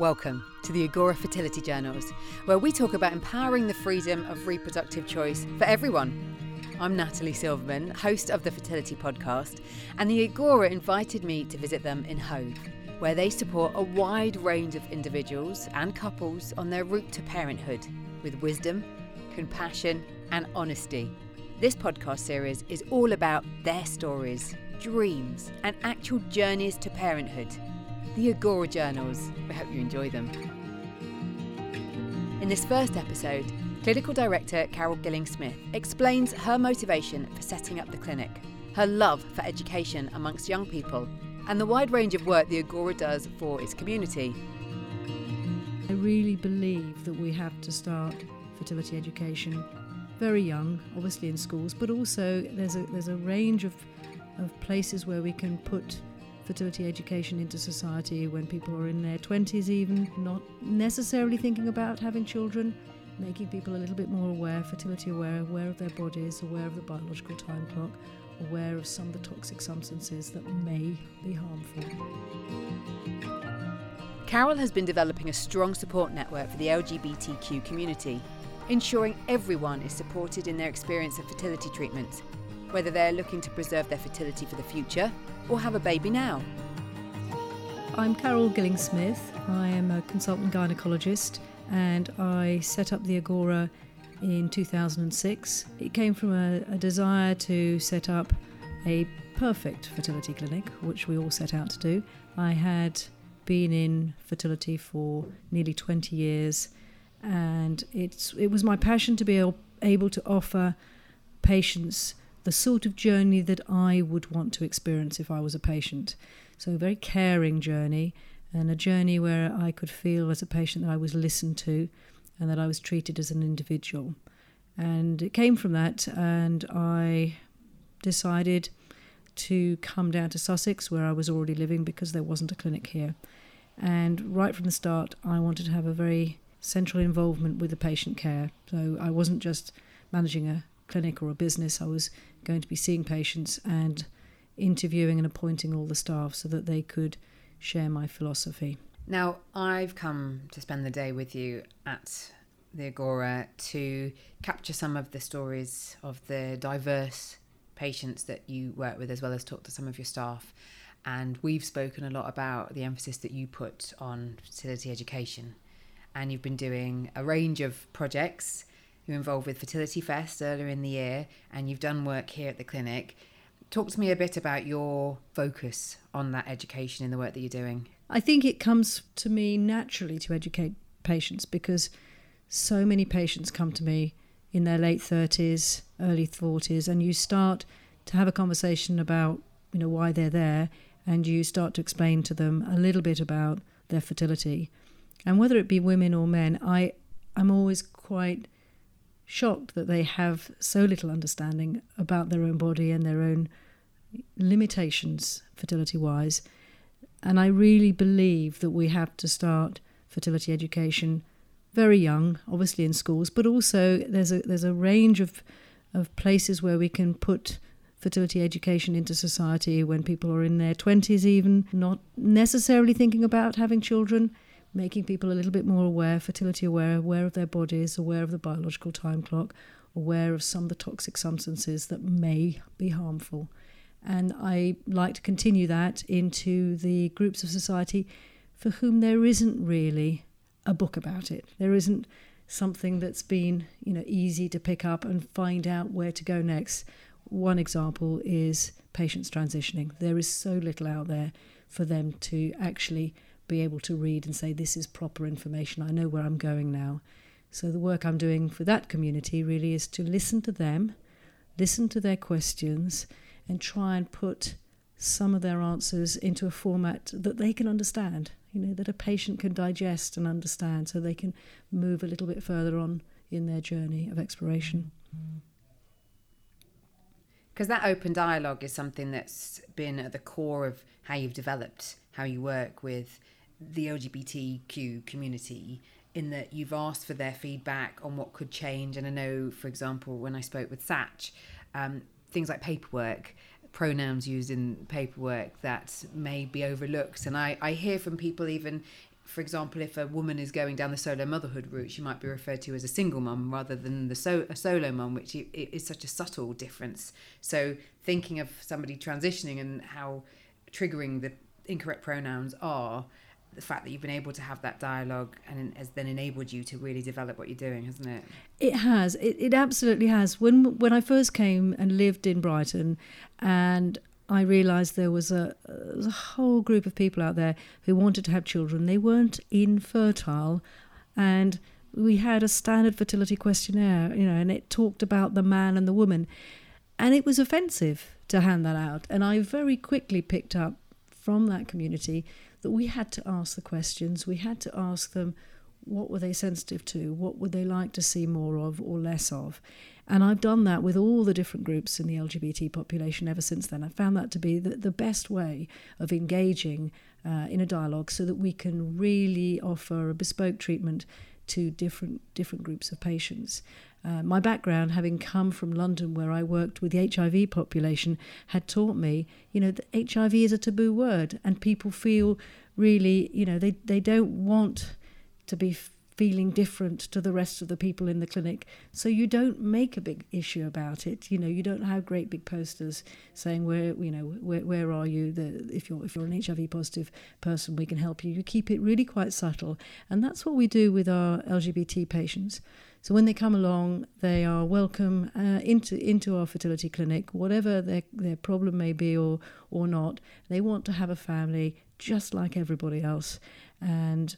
Welcome to the Agora Fertility Journals, where we talk about empowering the freedom of reproductive choice for everyone. I'm Natalie Silverman, host of the Fertility Podcast, and the Agora invited me to visit them in Hove, where they support a wide range of individuals and couples on their route to parenthood with wisdom, compassion, and honesty. This podcast series is all about their stories, dreams, and actual journeys to parenthood the Agora Journals. We hope you enjoy them. In this first episode, Clinical Director Carole Gilling Smith explains her motivation for setting up the clinic, her love for education amongst young people, and the wide range of work the Agora does for its community. I really believe that we have to start fertility education very young, obviously in schools, but also there's a there's a range of of places where we can put fertility education into society when people are in their 20s, even not necessarily thinking about having children, making people a little bit more aware, fertility aware, aware of their bodies, aware of the biological time clock, aware of some of the toxic substances that may be harmful. Carole has been developing a strong support network for the LGBTQ community, ensuring everyone is supported in their experience of fertility treatment whether they're looking to preserve their fertility for the future or have a baby now. I'm Carole Gilling Smith. I am a consultant gynecologist and I set up the Agora in 2006. It came from a, a desire to set up a perfect fertility clinic, which we all set out to do. I had been in fertility for nearly 20 years, and it's it was my passion to be able to offer patients the sort of journey that I would want to experience if I was a patient. So, a very caring journey and a journey where I could feel as a patient that I was listened to and that I was treated as an individual. And it came from that, and I decided to come down to Sussex, where I was already living, because there wasn't a clinic here. And right from the start, I wanted to have a very central involvement with the patient care. So I wasn't just managing a clinic or a business, I was going to be seeing patients and interviewing and appointing all the staff so that they could share my philosophy. Now, I've come to spend the day with you at the Agora to capture some of the stories of the diverse patients that you work with, as well as talk to some of your staff. And we've spoken a lot about the emphasis that you put on fertility education. And you've been doing a range of projects you're involved with Fertility Fest earlier in the year, and you've done work here at the clinic. Talk to me a bit about your focus on that education in the work that you're doing. I think it comes to me naturally to educate patients because so many patients come to me in their late 30s, early 40s, and you start to have a conversation about you know why they're there, and you start to explain to them a little bit about their fertility, and whether it be women or men, I I'm always quite shocked that they have so little understanding about their own body and their own limitations fertility wise. And I really believe that we have to start fertility education very young, obviously in schools, but also there's a there's a range of of places where we can put fertility education into society when people are in their 20s even not necessarily thinking about having children making people a little bit more aware, fertility aware, aware of their bodies, aware of the biological time clock, aware of some of the toxic substances that may be harmful. And I like to continue that into the groups of society for whom there isn't really a book about it. There isn't something that's been, you know, easy to pick up and find out where to go next. One example is patients transitioning. There is so little out there for them to actually be able to read and say, this is proper information, I know where I'm going now. So, the work I'm doing for that community really is to listen to them, listen to their questions, and try and put some of their answers into a format that they can understand, you know, that a patient can digest and understand so they can move a little bit further on in their journey of exploration. Mm-hmm. Because that open dialogue is something that's been at the core of how you've developed how you work with the LGBTQ community in that you've asked for their feedback on what could change. And I know, for example, when I spoke with Satch, um, things like paperwork, pronouns used in paperwork that may be overlooked. And I, I hear from people even for example, if a woman is going down the solo motherhood route, she might be referred to as a single mum rather than the so, a solo mum, which is such a subtle difference. So, thinking of somebody transitioning and how triggering the incorrect pronouns are, the fact that you've been able to have that dialogue and has then enabled you to really develop what you're doing, hasn't it? It has. It, it absolutely has. When when I first came and lived in Brighton, and I realised there was a, a whole group of people out there who wanted to have children. They weren't infertile, and we had a standard fertility questionnaire, you know, and it talked about the man and the woman, and it was offensive to hand that out. And I very quickly picked up from that community that we had to ask the questions. We had to ask them what were they sensitive to, what would they like to see more of or less of, and I've done that with all the different groups in the LGBT population ever since then. I found that to be the, the best way of engaging uh, in a dialogue so that we can really offer a bespoke treatment to different different groups of patients. Uh, my background, having come from London, where I worked with the HIV population, had taught me, you know, that HIV is a taboo word, and people feel really, you know, they, they don't want to be feeling different to the rest of the people in the clinic. So you don't make a big issue about it. You know, you don't have great big posters saying where you know where where are you? The, if you're if you're an HIV positive person, we can help you. You keep it really quite subtle, and that's what we do with our LGBT patients. So when they come along, they are welcome uh, into into our fertility clinic, whatever their their problem may be or or not. They want to have a family just like everybody else, and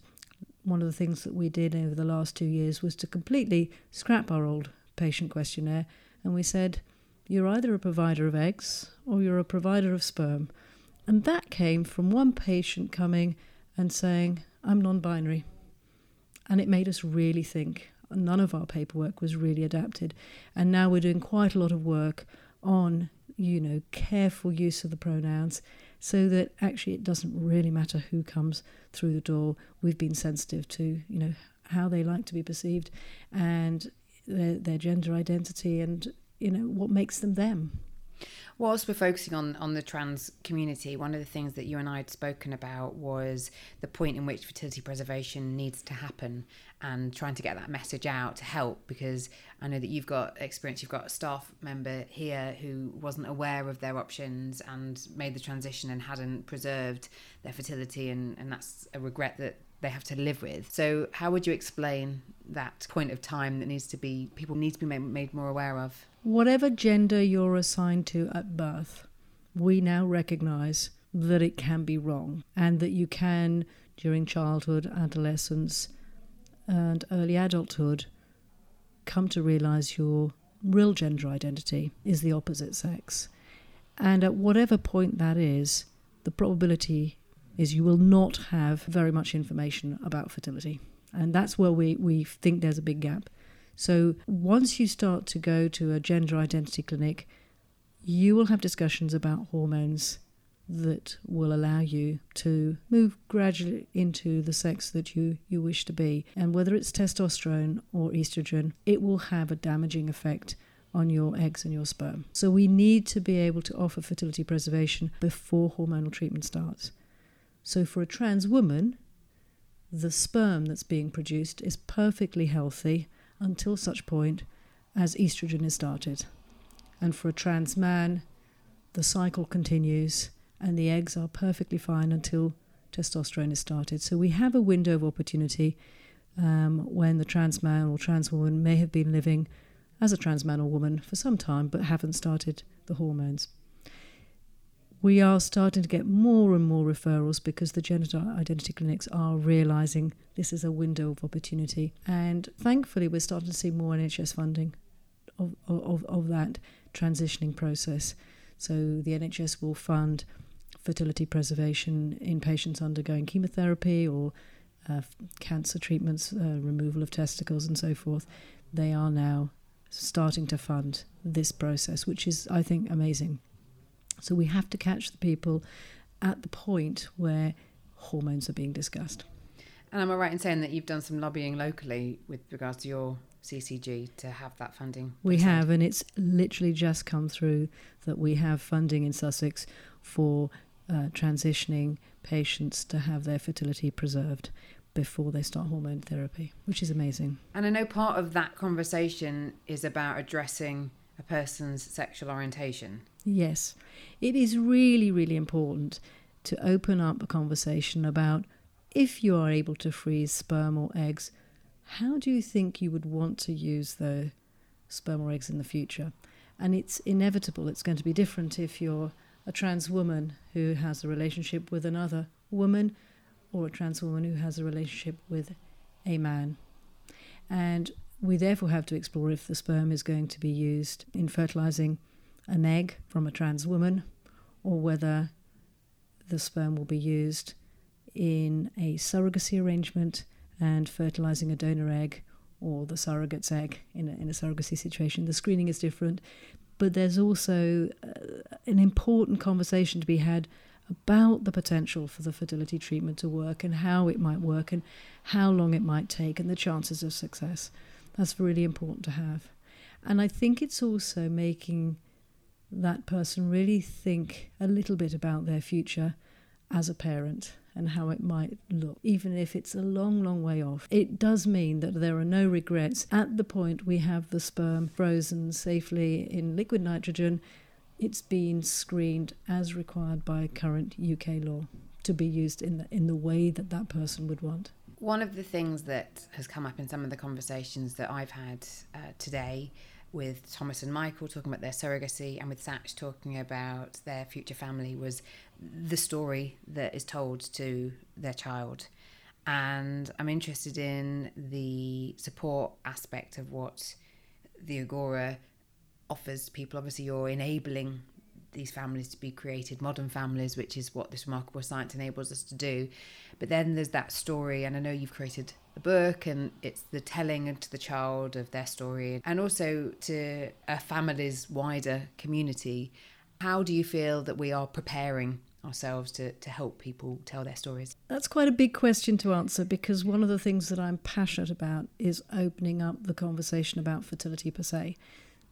one of the things that we did over the last two years was to completely scrap our old patient questionnaire and we said, you're either a provider of eggs or you're a provider of sperm. And that came from one patient coming and saying, I'm non binary. And it made us really think. None of our paperwork was really adapted. And now we're doing quite a lot of work on, you know, careful use of the pronouns so that actually it doesn't really matter who comes through the door. We've been sensitive to, you know, how they like to be perceived and their, their gender identity and, you know, what makes them them. Whilst we're focusing on, on the trans community, one of the things that you and I had spoken about was the point in which fertility preservation needs to happen and trying to get that message out to help because I know that you've got experience, you've got a staff member here who wasn't aware of their options and made the transition and hadn't preserved their fertility, and, and that's a regret that they have to live with. So, how would you explain that point of time that needs to be, people need to be made, made more aware of? Whatever gender you're assigned to at birth, we now recognize that it can be wrong and that you can, during childhood, adolescence, and early adulthood, come to realize your real gender identity is the opposite sex. And at whatever point that is, the probability is you will not have very much information about fertility. And that's where we, we think there's a big gap. So once you start to go to a gender identity clinic, you will have discussions about hormones that will allow you to move gradually into the sex that you, you wish to be. And whether it's testosterone or estrogen, it will have a damaging effect on your eggs and your sperm. So we need to be able to offer fertility preservation before hormonal treatment starts. So for a trans woman, the sperm that's being produced is perfectly healthy until such point as estrogen is started. And for a trans man, the cycle continues and the eggs are perfectly fine until testosterone is started. So we have a window of opportunity um, when the trans man or trans woman may have been living as a trans man or woman for some time but haven't started the hormones. We are starting to get more and more referrals because the gender identity clinics are realizing this is a window of opportunity. And thankfully, we're starting to see more NHS funding of, of, of that transitioning process. So the NHS will fund fertility preservation in patients undergoing chemotherapy or uh, cancer treatments, uh, removal of testicles, and so forth, they are now starting to fund this process, which is, I think, amazing. So we have to catch the people at the point where hormones are being discussed. And am I right in saying that you've done some lobbying locally with regards to your CCG to have that funding? We have, and it's literally just come through that we have funding in Sussex for uh, transitioning patients to have their fertility preserved. before they start hormone therapy, which is amazing. And I know part of that conversation is about addressing a person's sexual orientation. Yes, it is really, really important to open up a conversation about if you are able to freeze sperm or eggs, how do you think you would want to use the sperm or eggs in the future? And it's inevitable, it's going to be different if you're a trans woman who has a relationship with another woman or a trans woman who has a relationship with a man. And we therefore have to explore if the sperm is going to be used in fertilizing an egg from a trans woman or whether the sperm will be used in a surrogacy arrangement and fertilizing a donor egg or the surrogate's egg in a, in a surrogacy situation. The screening is different, but there's also uh, an important conversation to be had about the potential for the fertility treatment to work and how it might work and how long it might take and the chances of success. That's really important to have. And I think it's also making that person really think a little bit about their future as a parent and how it might look, even if it's a long, long way off. It does mean that there are no regrets. At the point we have the sperm frozen safely in liquid nitrogen, it's been screened as required by current UK law to be used in the, in the way that that person would want. One of the things that has come up in some of the conversations that I've had uh, today with Thomas and Michael talking about their surrogacy and with Satch talking about their future family was the story that is told to their child. And I'm interested in the support aspect of what the Agora offers people. Obviously, you're enabling these families to be created, modern families, which is what this remarkable science enables us to do. But then there's that story, and I know you've created a book, and it's the telling to the child of their story, and also to a family's wider community. How do you feel that we are preparing ourselves to, to help people tell their stories? That's quite a big question to answer because one of the things that I'm passionate about is opening up the conversation about fertility per se.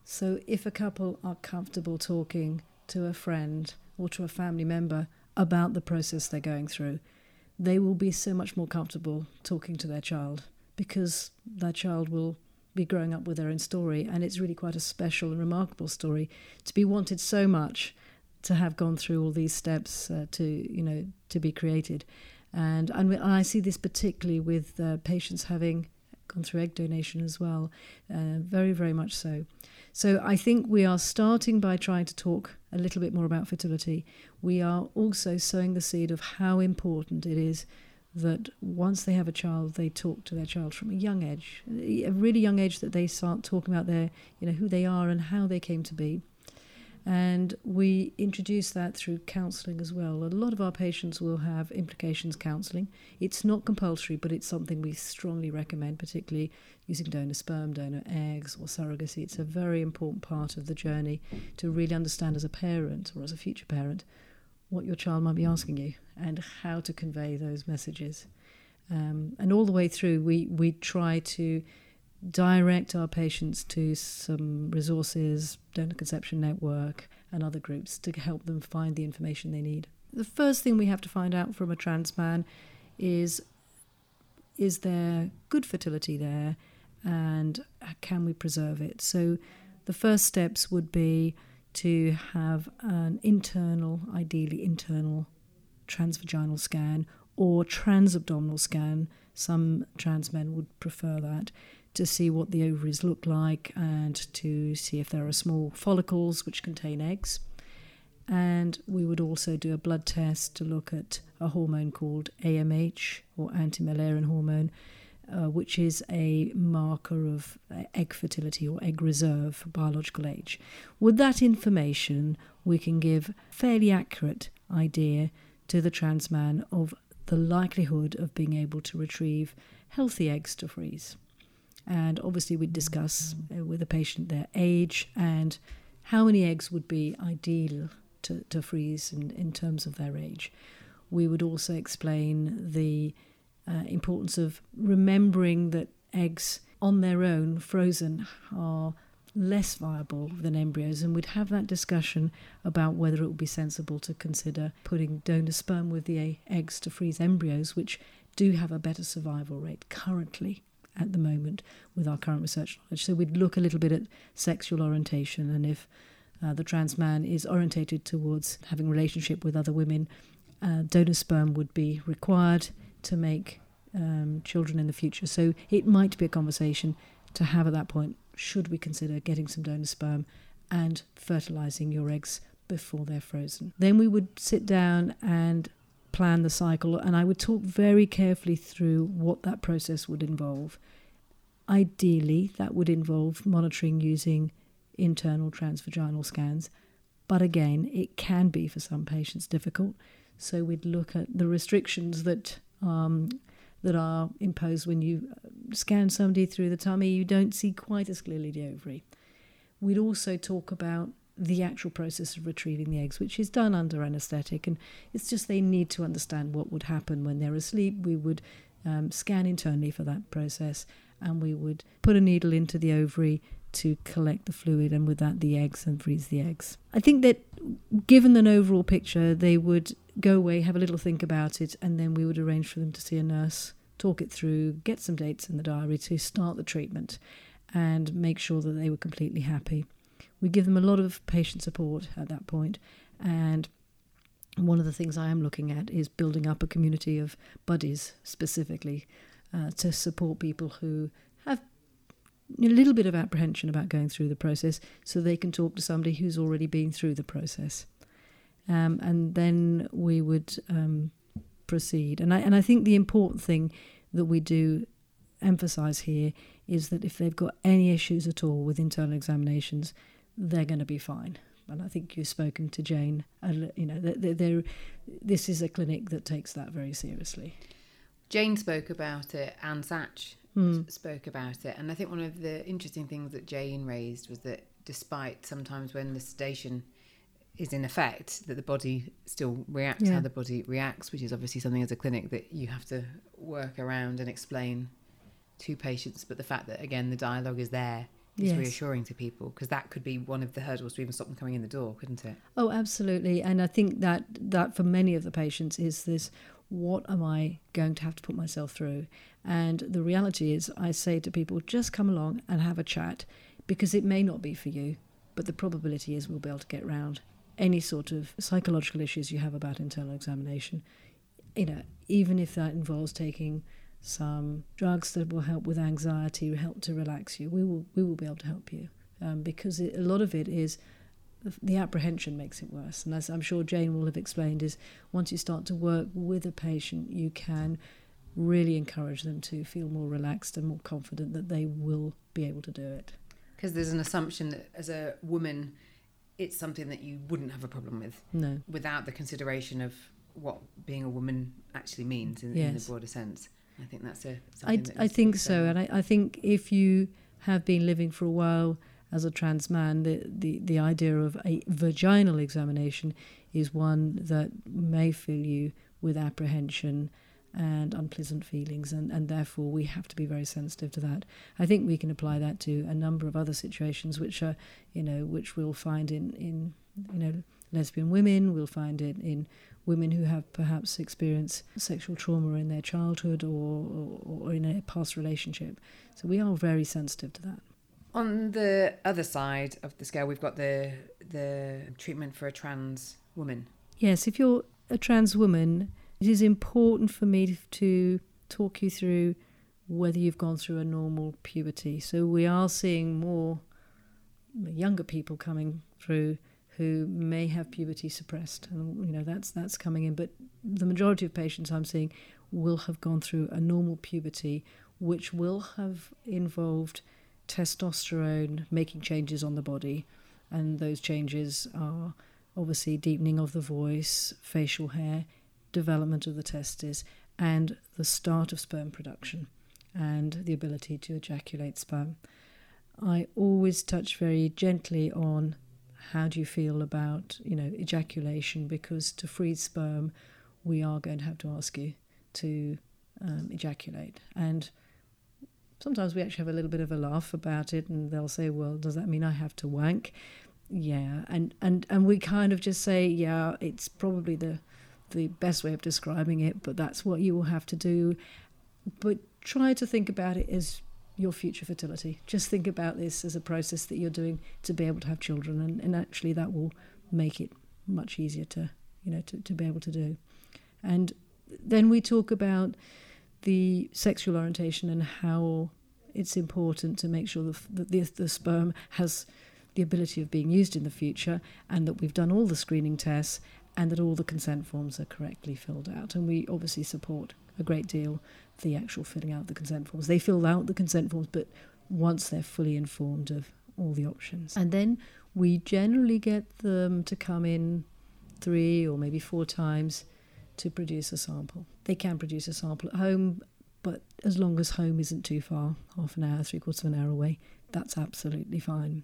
So if a couple are comfortable talking to a friend or to a family member about the process they're going through, they will be so much more comfortable talking to their child because their child will be growing up with their own story and it's really quite a special and remarkable story to be wanted so much to have gone through all these steps uh, to you know to be created, and and I see this particularly with uh, patients having gone through egg donation as well, uh, very very much so. So I think we are starting by trying to talk a little bit more about fertility. We are also sowing the seed of how important it is that once they have a child, they talk to their child from a young age, a really young age that they start talking about their, you know, who they are and how they came to be. And we introduce that through counselling as well. A lot of our patients will have implications counselling. It's not compulsory, but it's something we strongly recommend, particularly using donor sperm, donor eggs, or surrogacy. It's a very important part of the journey to really understand as a parent or as a future parent what your child might be asking you and how to convey those messages. Um, and all the way through, we, we try to direct our patients to some resources, Donor Conception Network, and other groups to help them find the information they need. The first thing we have to find out from a trans man is is there good fertility there and can we preserve it? So the first steps would be to have an internal, ideally internal transvaginal scan or transabdominal scan. Some trans men would prefer that to see what the ovaries look like and to see if there are small follicles which contain eggs. And we would also do a blood test to look at a hormone called AMH or anti Müllerian hormone, uh, which is a marker of uh, egg fertility or egg reserve for biological age. With that information, we can give fairly accurate idea to the trans man of the likelihood of being able to retrieve healthy eggs to freeze. And obviously, we'd discuss uh, with the patient their age and how many eggs would be ideal to, to freeze in, in terms of their age. We would also explain the uh, importance of remembering that eggs on their own, frozen, are less viable than embryos, and we'd have that discussion about whether it would be sensible to consider putting donor sperm with the eggs to freeze embryos, which do have a better survival rate currently at the moment with our current research knowledge. So we'd look a little bit at sexual orientation and if uh, the trans man is orientated towards having relationship with other women, uh, donor sperm would be required to make um, children in the future. So it might be a conversation to have at that point should we consider getting some donor sperm and fertilizing your eggs before they're frozen. Then we would sit down and plan the cycle, and I would talk very carefully through what that process would involve. Ideally, that would involve monitoring using internal transvaginal scans, but again, it can be for some patients difficult. So we'd look at the restrictions that um, that are imposed when you uh, scan somebody through the tummy, you don't see quite as clearly the ovary. We'd also talk about the actual process of retrieving the eggs, which is done under anaesthetic, and it's just they need to understand what would happen when they're asleep. We would um, scan internally for that process, and we would put a needle into the ovary to collect the fluid, and with that, the eggs and freeze the eggs. I think that given an overall picture, they would go away, have a little think about it, and then we would arrange for them to see a nurse, talk it through, get some dates in the diary to start the treatment, and make sure that they were completely happy. We give them a lot of patient support at that point, and one of the things I am looking at is building up a community of buddies specifically uh, to support people who have a little bit of apprehension about going through the process so they can talk to somebody who's already been through the process. Um, and then we would um, proceed. And I, and I think the important thing that we do emphasize here is that if they've got any issues at all with internal examinations, they're going to be fine. And I think you've spoken to Jane. And you know, they're, they're, this is a clinic that takes that very seriously. Jane spoke about it, and Satch mm. spoke about it. And I think one of the interesting things that Jane raised was that despite sometimes when the sedation is in effect, that the body still reacts yeah. how the body reacts, which is obviously something as a clinic that you have to work around and explain to patients. But the fact that, again, the dialogue is there is yes. reassuring to people because that could be one of the hurdles to even stop them coming in the door, couldn't it? Oh, absolutely. And I think that that for many of the patients is this what am I going to have to put myself through? And the reality is, I say to people, just come along and have a chat because it may not be for you, but the probability is we'll be able to get round any sort of psychological issues you have about internal examination. You know, even if that involves taking some drugs that will help with anxiety, help to relax you, we will we will be able to help you um, because it, a lot of it is the apprehension makes it worse. And as I'm sure Jane will have explained, is once you start to work with a patient, you can really encourage them to feel more relaxed and more confident that they will be able to do it. Because there's an assumption that as a woman, it's something that you wouldn't have a problem with. No. Without the consideration of what being a woman actually means in, yes. in the broader sense. I think that's a. I, I think so, and I, I think if you have been living for a while as a trans man, the, the, the idea of a vaginal examination is one that may fill you with apprehension and unpleasant feelings, and, and therefore we have to be very sensitive to that. I think we can apply that to a number of other situations, which are, you know, which we'll find in, in you know, lesbian women, we'll find it in women who have perhaps experienced sexual trauma in their childhood or, or, or in a past relationship. So we are very sensitive to that. On the other side of the scale, we've got the the treatment for a trans woman. Yes, if you're a trans woman, it is important for me to talk you through whether you've gone through a normal puberty. So we are seeing more younger people coming through who may have puberty suppressed, and you know that's that's coming in. But the majority of patients I'm seeing will have gone through a normal puberty, which will have involved testosterone making changes on the body, and those changes are obviously deepening of the voice, facial hair, development of the testes, and the start of sperm production and the ability to ejaculate sperm. I always touch very gently on how do you feel about you know ejaculation because to freeze sperm we are going to have to ask you to um, ejaculate and sometimes we actually have a little bit of a laugh about it, and they'll say, "Well, does that mean I have to wank?" Yeah, and and and we kind of just say, "Yeah, it's probably the the best way of describing it, but that's what you will have to do." But try to think about it as your future fertility. Just think about this as a process that you're doing to be able to have children, and, and actually that will make it much easier to you know to, to be able to do. And then we talk about the sexual orientation and how it's important to make sure that the, the sperm has the ability of being used in the future and that we've done all the screening tests and that all the consent forms are correctly filled out. And we obviously support a great deal the actual filling out the consent forms. They fill out the consent forms, but once they're fully informed of all the options. And then we generally get them to come in three or maybe four times to produce a sample. They can produce a sample at home, but as long as home isn't too far, half an hour, three quarters of an hour away, that's absolutely fine.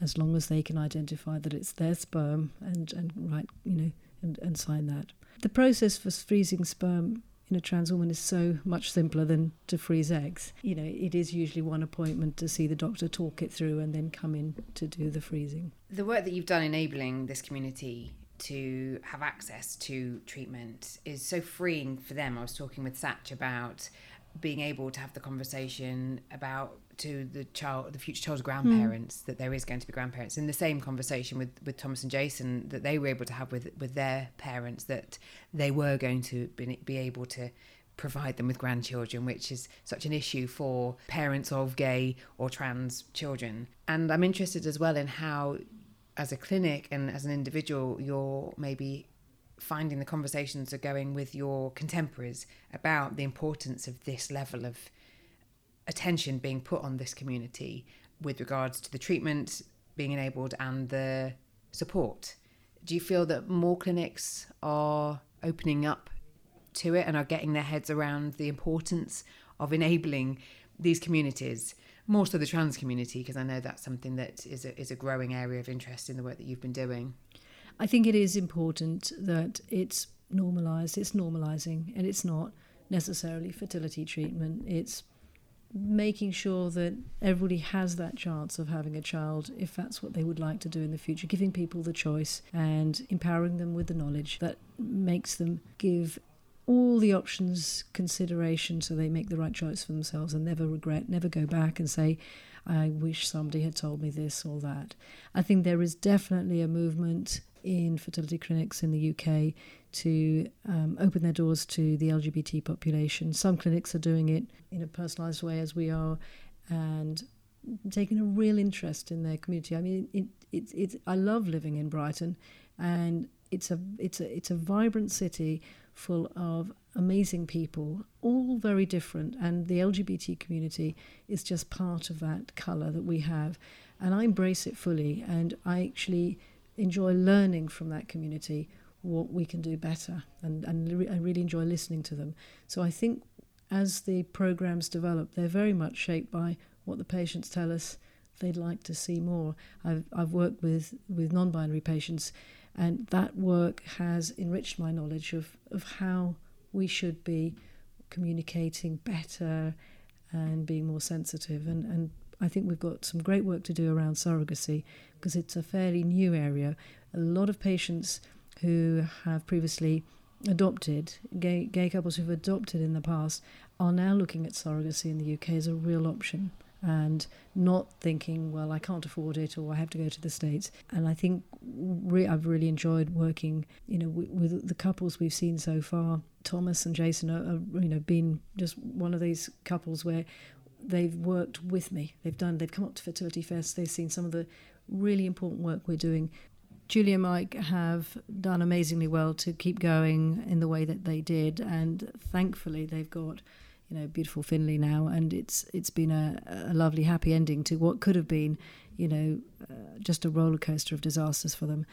As long as they can identify that it's their sperm and, and write, you know, and, and sign that. The process for freezing sperm in a trans woman is so much simpler than to freeze eggs. You know, it is usually one appointment to see the doctor, talk it through, and then come in to do the freezing. The work that you've done enabling this community to have access to treatment is so freeing for them. I was talking with Satch about being able to have the conversation about to the child the future child's grandparents mm. that there is going to be grandparents in the same conversation with with Thomas and Jason that they were able to have with with their parents that they were going to be, be able to provide them with grandchildren which is such an issue for parents of gay or trans children and I'm interested as well in how as a clinic and as an individual you're maybe finding the conversations are going with your contemporaries about the importance of this level of attention being put on this community with regards to the treatment being enabled and the support. Do you feel that more clinics are opening up to it and are getting their heads around the importance of enabling these communities, more so the trans community, because I know that's something that is a, is a growing area of interest in the work that you've been doing? I think it is important that it's normalised, it's normalising, and it's not necessarily fertility treatment. It's making sure that everybody has that chance of having a child if that's what they would like to do in the future, giving people the choice and empowering them with the knowledge that makes them give all the options consideration so they make the right choice for themselves and never regret, never go back and say, I wish somebody had told me this or that. I think there is definitely a movement in fertility clinics in the UK to um, open their doors to the LGBT population. Some clinics are doing it in a personalised way, as we are, and taking a real interest in their community. I mean, it, it, I love living in Brighton, and it's a it's a it's a vibrant city full of amazing people, all very different, and the LGBT community is just part of that colour that we have, and I embrace it fully, and I actually enjoy learning from that community what we can do better and, and I really enjoy listening to them. So I think as the programs develop, they're very much shaped by what the patients tell us they'd like to see more. I've, I've worked with, with non binary patients, and that work has enriched my knowledge of, of how we should be communicating better and being more sensitive. And, and I think we've got some great work to do around surrogacy because it's a fairly new area. A lot of patients who have previously adopted, gay, gay couples who've adopted in the past, are now looking at surrogacy in the UK as a real option and not thinking, well, I can't afford it or I have to go to the States. And I think re- I've really enjoyed working, you know, w- with the couples we've seen so far. Thomas and Jason are, you know, been just one of these couples where they've worked with me. They've done, they've come up to Fertility Fest, they've seen some of the really important work we're doing. Julie and Mike have done amazingly well to keep going in the way that they did, and thankfully they've got, you know, beautiful Finley now, and it's it's been a, a lovely, happy ending to what could have been, you know, uh, just a roller coaster of disasters for them.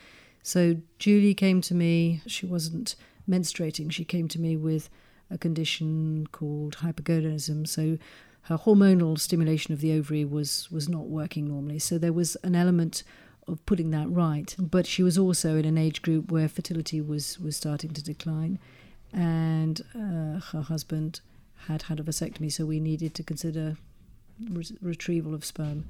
So Julie came to me. She wasn't menstruating. She came to me with a condition called hypogonadism. So her hormonal stimulation of the ovary was was not working normally. So there was an element of putting that right. But she was also in an age group where fertility was was starting to decline, and uh, her husband had had a vasectomy, so we needed to consider re- retrieval of sperm.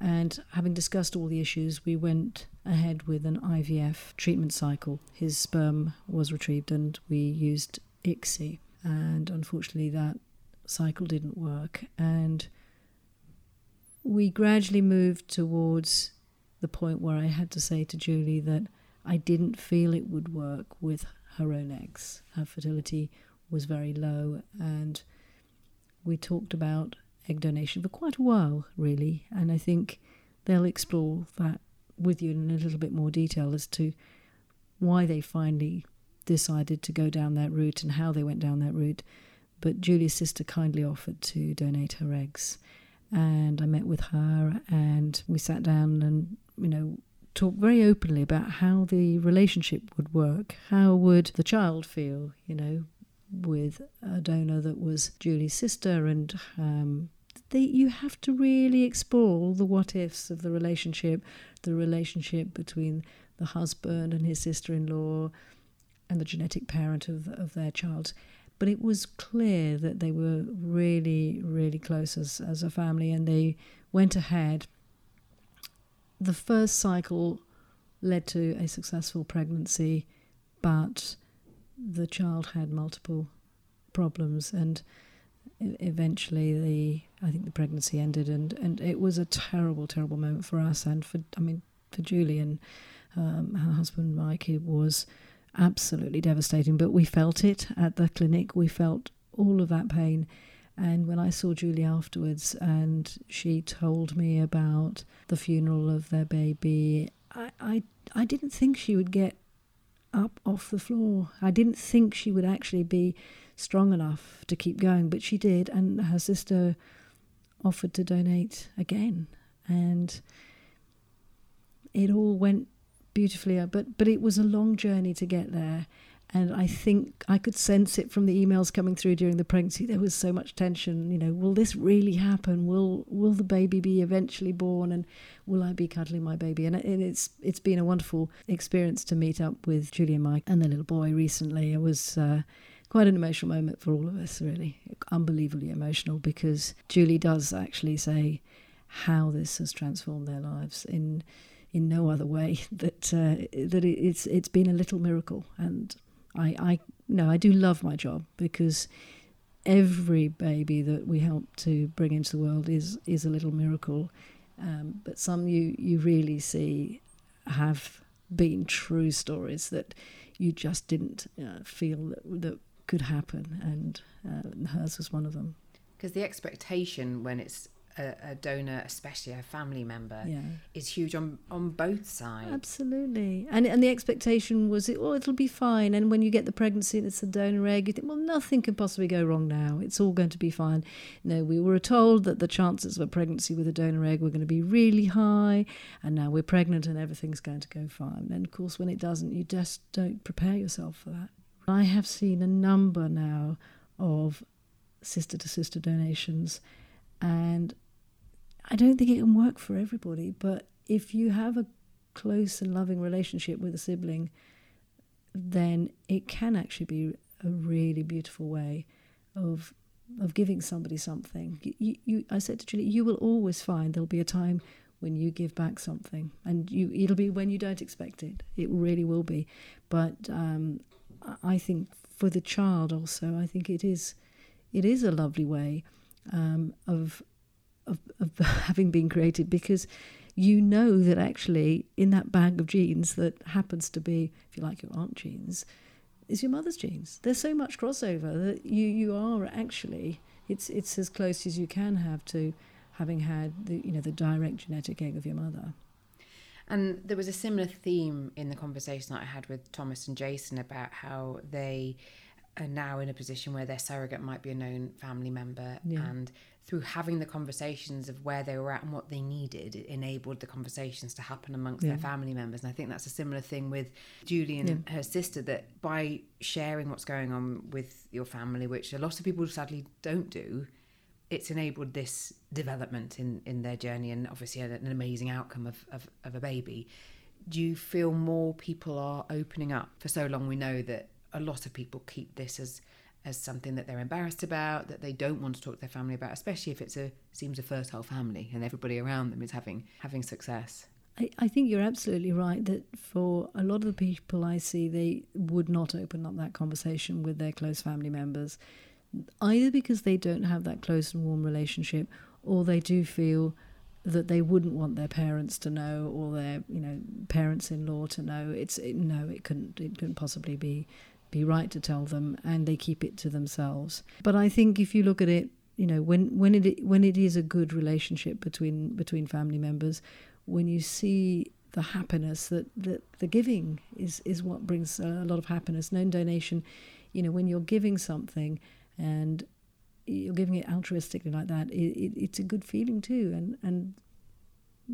And having discussed all the issues, we went ahead with an IVF treatment cycle. His sperm was retrieved and we used ICSI. And unfortunately, that cycle didn't work. And we gradually moved towards the point where I had to say to Julie that I didn't feel it would work with her own eggs. Her fertility was very low, and we talked about egg donation for quite a while, really. And I think they'll explore that with you in a little bit more detail as to why they finally decided to go down that route and how they went down that route. But Julie's sister kindly offered to donate her eggs. And I met with her and we sat down and, you know, talked very openly about how the relationship would work. How would the child feel, you know, with a donor that was Julie's sister and um, they, you have to really explore all the what ifs of the relationship, the relationship between the husband and his sister in law and the genetic parent of, of their child. But it was clear that they were really, really close as, as a family and they went ahead. The first cycle led to a successful pregnancy, but the child had multiple problems and eventually the I think the pregnancy ended and and it was a terrible terrible moment for us and for I mean for Julie and um, her husband Mike it was absolutely devastating but we felt it at the clinic. We felt all of that pain. And when I saw Julie afterwards and she told me about the funeral of their baby I I, I didn't think she would get up off the floor. I didn't think she would actually be strong enough to keep going, but she did, and her sister offered to donate again, and it all went beautifully. But but it was a long journey to get there, and I think I could sense it from the emails coming through during the pregnancy. There was so much tension. You know, will this really happen? Will will the baby be eventually born? And will I be cuddling my baby? And it's it's been a wonderful experience to meet up with Julie and Mike and the little boy recently. It was. Uh, quite an emotional moment for all of us, really. Unbelievably emotional because Julie does actually say how this has transformed their lives in in no other way that uh, that it's it's been a little miracle. And I I no I do love my job because every baby that we help to bring into the world is is a little miracle. Um, but some you you really see have been true stories that you just didn't uh, feel that, that could happen, and uh, hers was one of them. Because the expectation when it's a, a, donor, especially a family member, yeah. is huge on on both sides. Absolutely, and and the expectation was, oh, it'll be fine. And when you get the pregnancy and it's a donor egg, you think, well, nothing can possibly go wrong now. It's all going to be fine. No, we were told that the chances of a pregnancy with a donor egg were going to be really high, and now we're pregnant and everything's going to go fine. And of course, when it doesn't, you just don't prepare yourself for that. I have seen a number now of sister to sister donations, and I don't think it can work for everybody, but if you have a close and loving relationship with a sibling, then it can actually be a really beautiful way of of giving somebody something. You, you, I said to Julie, you will always find there'll be a time when you give back something, and you it'll be when you don't expect it. It really will be, but um, I think for the child also, I think it is it is a lovely way um, of, of, of having been created because you know that actually in that bag of genes that happens to be, if you like, your aunt genes, is your mother's genes. There's so much crossover that you you are actually it's it's as close as you can have to having had the you know the direct genetic egg of your mother. And there was a similar theme in the conversation that I had with Thomas and Jason about how they are now in a position where their surrogate might be a known family member yeah. and through having the conversations of where they were at and what they needed it enabled the conversations to happen amongst yeah. their family members and i think that's a similar thing with julie and yeah. her sister that by sharing what's going on with your family which a lot of people sadly don't do it's enabled this development in, in their journey and obviously an amazing outcome of, of, of a baby. Do you feel more people are opening up? For so long, we know that a lot of people keep this as as something that they're embarrassed about, that they don't want to talk to their family about, especially if it's a seems a fertile family and everybody around them is having having success. I, I think you're absolutely right that for a lot of the people I see, they would not open up that conversation with their close family members, either because they don't have that close and warm relationship, or they do feel that they wouldn't want their parents to know or their you know parents-in-law to know it's it, no it couldn't it couldn't possibly be be right to tell them and they keep it to themselves but i think if you look at it you know when when it when it is a good relationship between between family members when you see the happiness that, that the giving is is what brings a lot of happiness no donation you know when you're giving something and you're giving it altruistically like that, it, it, it's a good feeling too. And and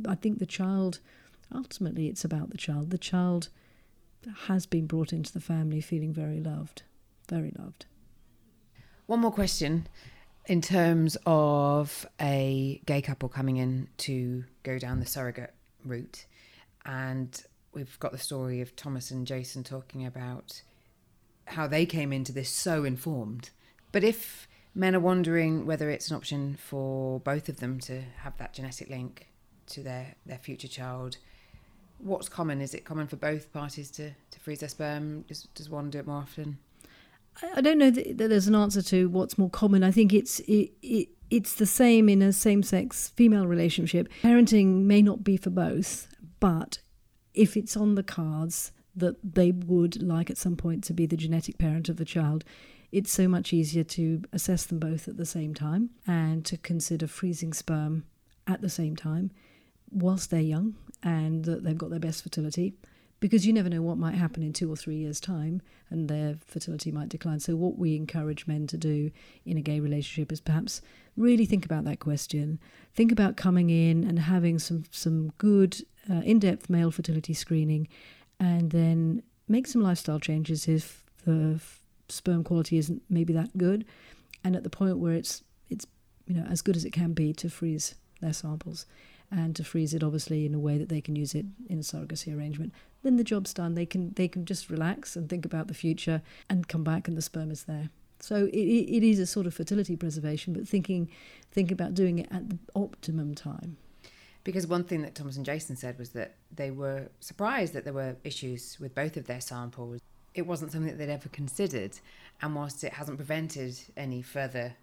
I think the child, ultimately, it's about the child. The child has been brought into the family feeling very loved, very loved. One more question. In terms of a gay couple coming in to go down the surrogate route, and we've got the story of Thomas and Jason talking about how they came into this so informed. But if men are wondering whether it's an option for both of them to have that genetic link to their, their future child. What's common? Is it common for both parties to, to freeze their sperm? Does, does one do it more often? I don't know that there's an answer to what's more common. I think it's it, it it's the same in a same-sex female relationship. Parenting may not be for both, but if it's on the cards that they would like at some point to be the genetic parent of the child, it's so much easier to assess them both at the same time and to consider freezing sperm at the same time whilst they're young and that they've got their best fertility because you never know what might happen in two or three years' time and their fertility might decline. So, what we encourage men to do in a gay relationship is perhaps really think about that question. Think about coming in and having some, some good, uh, in depth male fertility screening and then make some lifestyle changes if the sperm quality isn't maybe that good, and at the point where it's it's you know as good as it can be to freeze their samples and to freeze it obviously in a way that they can use it in a surrogacy arrangement. Then the job's done. They can they can just relax and think about the future and come back and the sperm is there. So it, it is a sort of fertility preservation but thinking think about doing it at the optimum time. Because one thing that Thomas and Jason said was that they were surprised that there were issues with both of their samples. It wasn't something that they'd ever considered. And whilst it hasn't prevented any further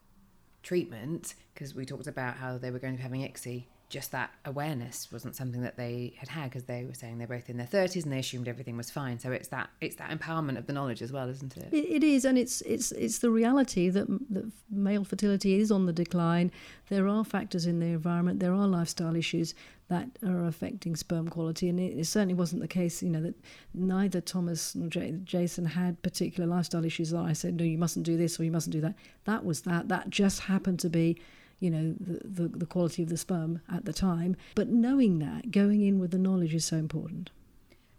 treatment, because we talked about how they were going to be having ICSI, just that awareness wasn't something that they had had because they were saying they're both in their 30s and they assumed everything was fine. So it's that it's that empowerment of the knowledge as well isn't it? It, is and it's it's it's the reality that, that male fertility is on the decline. There are factors in the environment there are lifestyle issues that are affecting sperm quality and it, it certainly wasn't the case you know that neither Thomas nor J- Jason had particular lifestyle issues that I said no you mustn't do this or you mustn't do that. That was that. That just happened to be you know the, the, the quality of the sperm at the time. But knowing that going in with the knowledge is so important.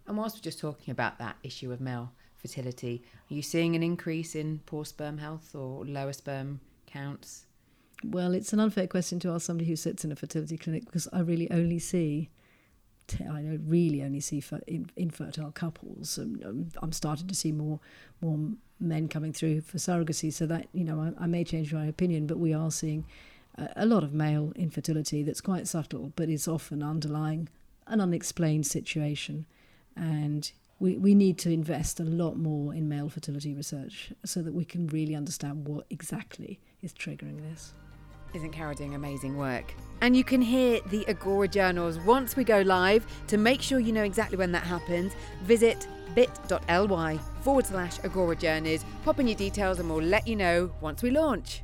And whilst we're just talking about that issue of male fertility are you seeing an increase in poor sperm health or lower sperm counts? Well it's an unfair question to ask somebody who sits in a fertility clinic because i really only see I really only see infertile couples. I'm starting to see more more men coming through for surrogacy, so that you know I, I may change my opinion, but we are seeing a lot of male infertility that's quite subtle, but is often underlying an unexplained situation. And we, we need to invest a lot more in male fertility research so that we can really understand what exactly is triggering this. Isn't Carole doing amazing work? And you can hear the Agora journals once we go live. To make sure you know exactly when that happens, visit bit.ly forward slash Agora journeys. Pop in your details and we'll let you know once we launch.